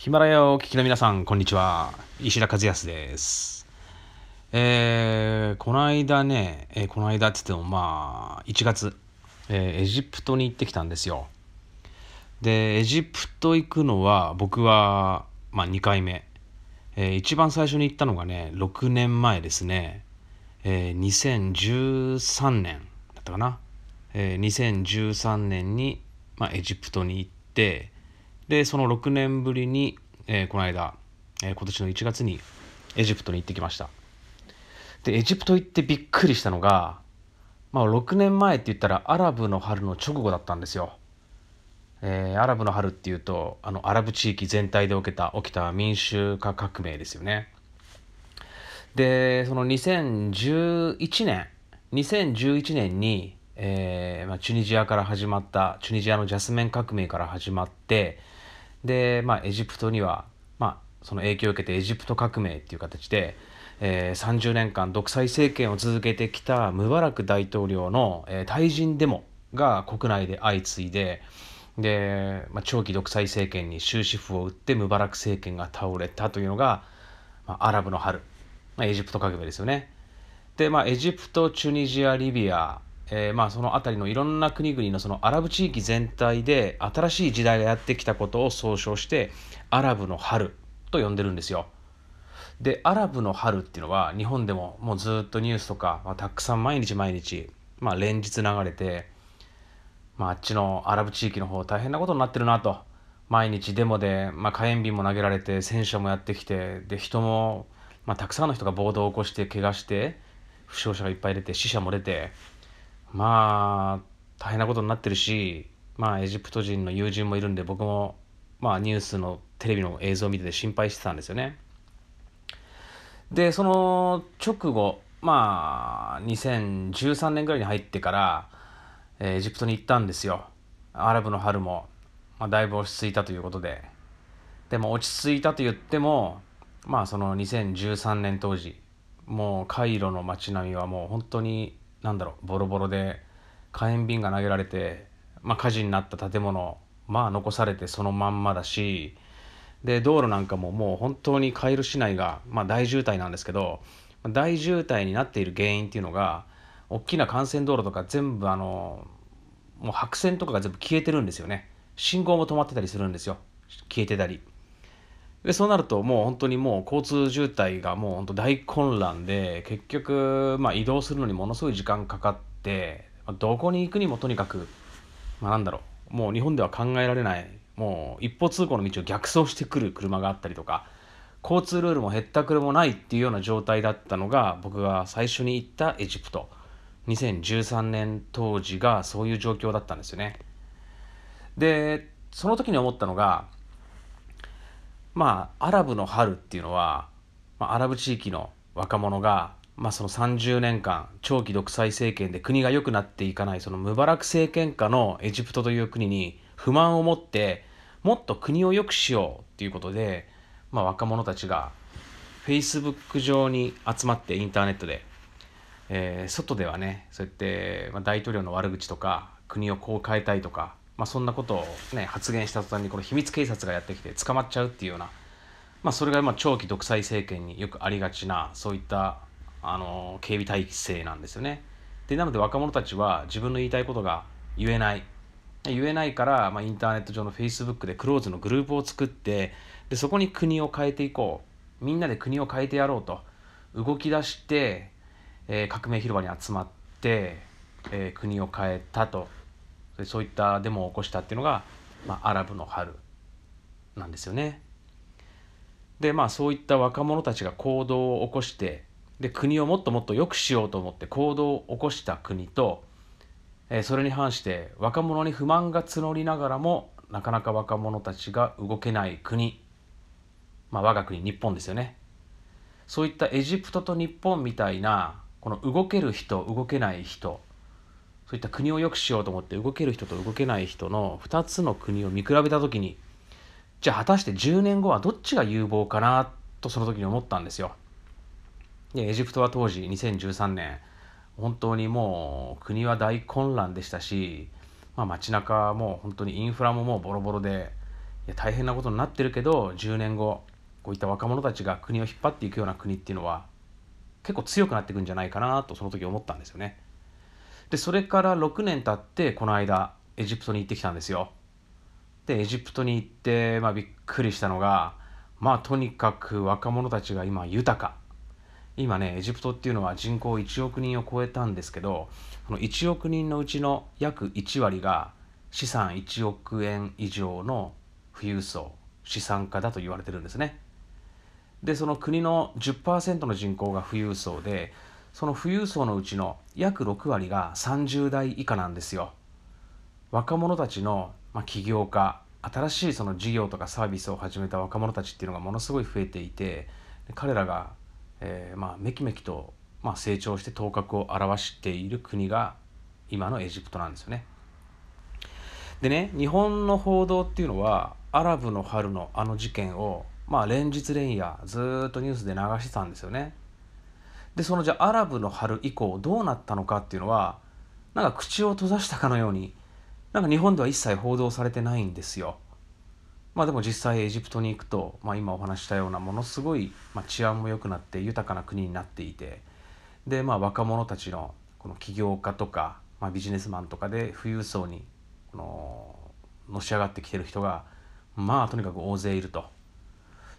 ヒマラヤをお聞きの皆さん、こんにちは。石田和康です。えー、この間ね、えー、この間って言ってもまあ、1月、えー、エジプトに行ってきたんですよ。で、エジプト行くのは、僕は、まあ、2回目。えー、一番最初に行ったのがね、6年前ですね。えー、2013年だったかな。えー、2013年に、まあ、エジプトに行って、でその6年ぶりに、えー、この間、えー、今年の1月にエジプトに行ってきました。でエジプト行ってびっくりしたのが、まあ、6年前って言ったらアラブの春の直後だったんですよ、えー、アラブの春っていうとあのアラブ地域全体で起きた起きた民主化革命ですよね。でその2011年2011年にえーまあ、チュニジアから始まったチュニジアのジャスメン革命から始まってで、まあ、エジプトには、まあ、その影響を受けてエジプト革命っていう形で、えー、30年間独裁政権を続けてきたムバラク大統領の、えー、退陣デモが国内で相次いでで、まあ、長期独裁政権に終止符を打ってムバラク政権が倒れたというのが、まあ、アラブの春、まあ、エジプト革命ですよね。で、まあ、エジプトチュニジアリビアえー、まあその辺りのいろんな国々のそのアラブ地域全体で新しい時代がやってきたことを総称してアラブの春と呼んでるんですよ。でアラブの春っていうのは日本でももうずっとニュースとか、まあ、たくさん毎日毎日、まあ、連日流れて、まあ、あっちのアラブ地域の方大変なことになってるなと毎日デモで、まあ、火炎瓶も投げられて戦車もやってきてで人も、まあ、たくさんの人が暴動を起こして怪我して負傷者がいっぱい出て死者も出てまあ大変なことになってるしまあエジプト人の友人もいるんで僕もまあニュースのテレビの映像を見てて心配してたんですよね。でその直後まあ2013年ぐらいに入ってからエジプトに行ったんですよ。アラブの春も、まあ、だいぶ落ち着いたということで。でも落ち着いたと言ってもまあその2013年当時もうカイロの街並みはもう本当になんだろうボロボロで火炎瓶が投げられて、まあ、火事になった建物まあ残されてそのまんまだしで道路なんかももう本当にカイロ市内が、まあ、大渋滞なんですけど大渋滞になっている原因っていうのが大きな幹線道路とか全部あのもう白線とかが全部消えてるんですよね。信号も止まってたりするんですよ。消えてたり。でそうなるともう本当にもう交通渋滞がもう本当大混乱で結局、まあ、移動するのにものすごい時間かかってどこに行くにもとにかく、まあ、なんだろうもう日本では考えられないもう一方通行の道を逆走してくる車があったりとか交通ルールもへったくれもないっていうような状態だったのが僕が最初に行ったエジプト。2013年当時がそういう状況だったんですよね。でその時に思ったのがまあアラブの春っていうのは、まあ、アラブ地域の若者が、まあ、その30年間長期独裁政権で国が良くなっていかないそのムバラク政権下のエジプトという国に不満を持ってもっと国を良くしようっていうことで、まあ、若者たちがフェイスブック上に集まってインターネットで、えー、外ではねそうやって、まあ、大統領の悪口とか国をこう変えたいとかまあ、そんなことを、ね、発言した途端にこの秘密警察がやってきて捕まっちゃうっていうような、まあ、それがまあ長期独裁政権によくありがちなそういったあの警備体制なんですよね。でなので若者たちは自分の言いたいことが言えない。言えないから、まあ、インターネット上のフェイスブックでクローズのグループを作ってでそこに国を変えていこう。みんなで国を変えてやろうと。動き出して、えー、革命広場に集まって、えー、国を変えたと。そういったデモを起こしたっていうのが、まあ、アラブの春なんですよね。でまあそういった若者たちが行動を起こしてで国をもっともっと良くしようと思って行動を起こした国と、えー、それに反して若者に不満が募りながらもなかなか若者たちが動けない国、まあ、我が国日本ですよねそういったエジプトと日本みたいなこの動ける人動けない人そういった国を良くしようと思って動ける人と動けない人の2つの国を見比べた時にじゃあ果たして10年後はどっちが有望かなとその時に思ったんですよ。でエジプトは当時2013年本当にもう国は大混乱でしたし、まあ、街中も本当にインフラももうボロボロでや大変なことになってるけど10年後こういった若者たちが国を引っ張っていくような国っていうのは結構強くなっていくんじゃないかなとその時思ったんですよね。でそれから6年経ってこの間エジプトに行ってきたんですよ。でエジプトに行って、まあ、びっくりしたのがまあとにかく若者たちが今豊か今ねエジプトっていうのは人口1億人を超えたんですけどこの1億人のうちの約1割が資産1億円以上の富裕層資産家だと言われてるんですね。でその国の10%の人口が富裕層でその富裕層のうちの約6割が30代以下なんですよ。若者たちの、まあ、起業家新しいその事業とかサービスを始めた若者たちっていうのがものすごい増えていて彼らが、えー、まあめきめきと、まあ、成長して頭角を現している国が今のエジプトなんですよね。でね日本の報道っていうのはアラブの春のあの事件をまあ連日連夜ずっとニュースで流してたんですよね。でそのじゃあアラブの春以降どうなったのかっていうのはなんか口を閉ざしたかのようになんか日本では一切報道されてないんですよ。まあでも実際エジプトに行くと、まあ、今お話したようなものすごい、まあ、治安も良くなって豊かな国になっていてでまあ若者たちのこの起業家とか、まあ、ビジネスマンとかで富裕層にこののし上がってきてる人がまあとにかく大勢いると。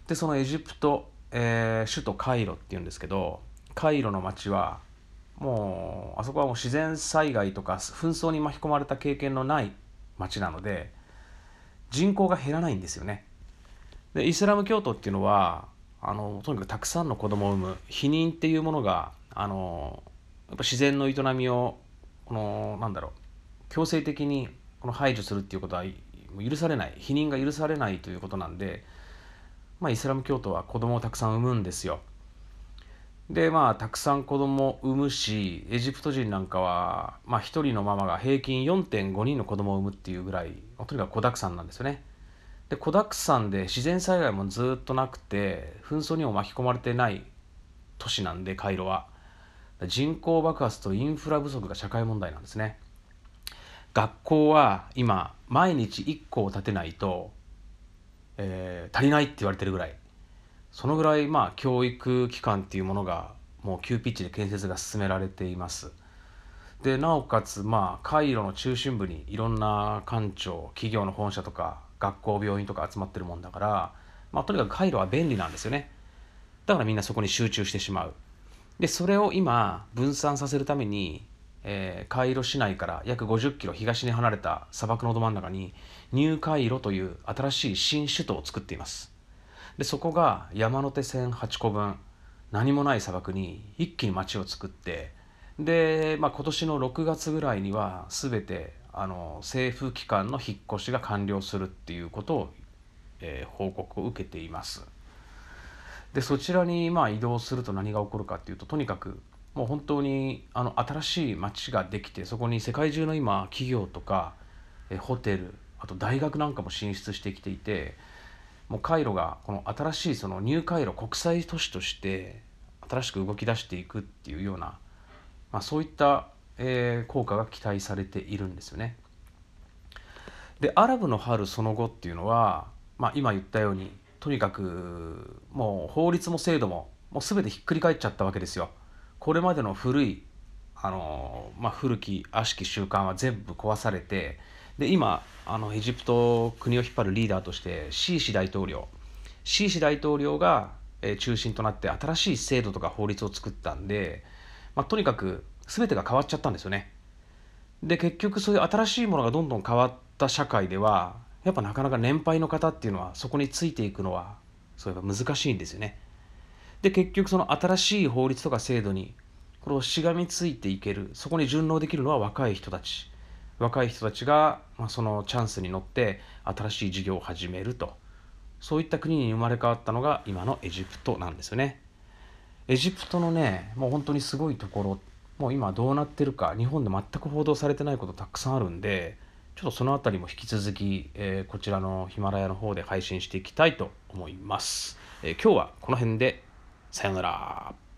でそのエジプト、えー、首都カイロっていうんですけどカイロの町はもうあそこはもう自然災害とか紛争に巻き込まれた経験のない町なので人口が減らないんですよね。でイスラム教徒っていうのはあのとにかくたくさんの子供を産む避妊っていうものがあのやっぱ自然の営みをこのなんだろう強制的にこの排除するっていうことは許されない避妊が許されないということなんで、まあ、イスラム教徒は子供をたくさん産むんですよ。でまあたくさん子供を産むしエジプト人なんかは、まあ、1人のママが平均4.5人の子供を産むっていうぐらいとにかく子だくさんなんですよね。で子だくさんで自然災害もずっとなくて紛争にも巻き込まれてない都市なんでカイロは人口爆発とインフラ不足が社会問題なんですね。学校は今毎日1校建てないと、えー、足りないって言われてるぐらいそのぐらいまあ教育機関っていうものがもう急ピッチで建設が進められています。でなおかつまあカイロの中心部にいろんな官庁企業の本社とか学校病院とか集まってるもんだから、まあ、とにかくカイロは便利なんですよね。だからみんなそこに集中してしまう。でそれを今分散させるためにえー、カイロ市内から約50キロ東に離れた砂漠のど真ん中にニューカイロという新しい新首都を作っています。でそこが山手線8個分何もない砂漠に一気に街を作ってで、まあ、今年の6月ぐらいには全てあの政府機関の引っ越しが完了するっていうことを、えー、報告を受けています。でそちらにまあ移動すると何が起こるかっていうととにかくもう本当にあの新しい街ができてそこに世界中の今企業とかえホテルあと大学なんかも進出してきていてもうカイロがこの新しいそのニューカイロ国際都市として新しく動き出していくっていうような、まあ、そういった、えー、効果が期待されているんですよね。でアラブの春その後っていうのは、まあ、今言ったようにとにかくもう法律も制度ももう全てひっくり返っちゃったわけですよ。これまでの古いあの、まあ、古き悪しき習慣は全部壊されてで今あのエジプト国を引っ張るリーダーとしてシーシ大統領シーシ大統領が、中心となって新しい制度とか法律を作ったんで、まあ、とにかく全てが変わっちゃったんですよね。で結局そういう新しいものがどんどん変わった社会ではやっぱなかなか年配の方っていうのはそこについていくのはそういえば難しいんですよね。で結局その新しい法律とか制度にこれをしがみついていけるそこに順応できるのは若い人たち若い人たちが、まあ、そのチャンスに乗って新しい事業を始めると。そういった国に生まれ変わったのが今のエジプトなんですよね。エジプトのねもう本当にすごいところもう今どうなってるか日本で全く報道されてないことたくさんあるんでちょっとその辺りも引き続き、えー、こちらのヒマラヤの方で配信していきたいと思います、えー、今日はこの辺でさようなら。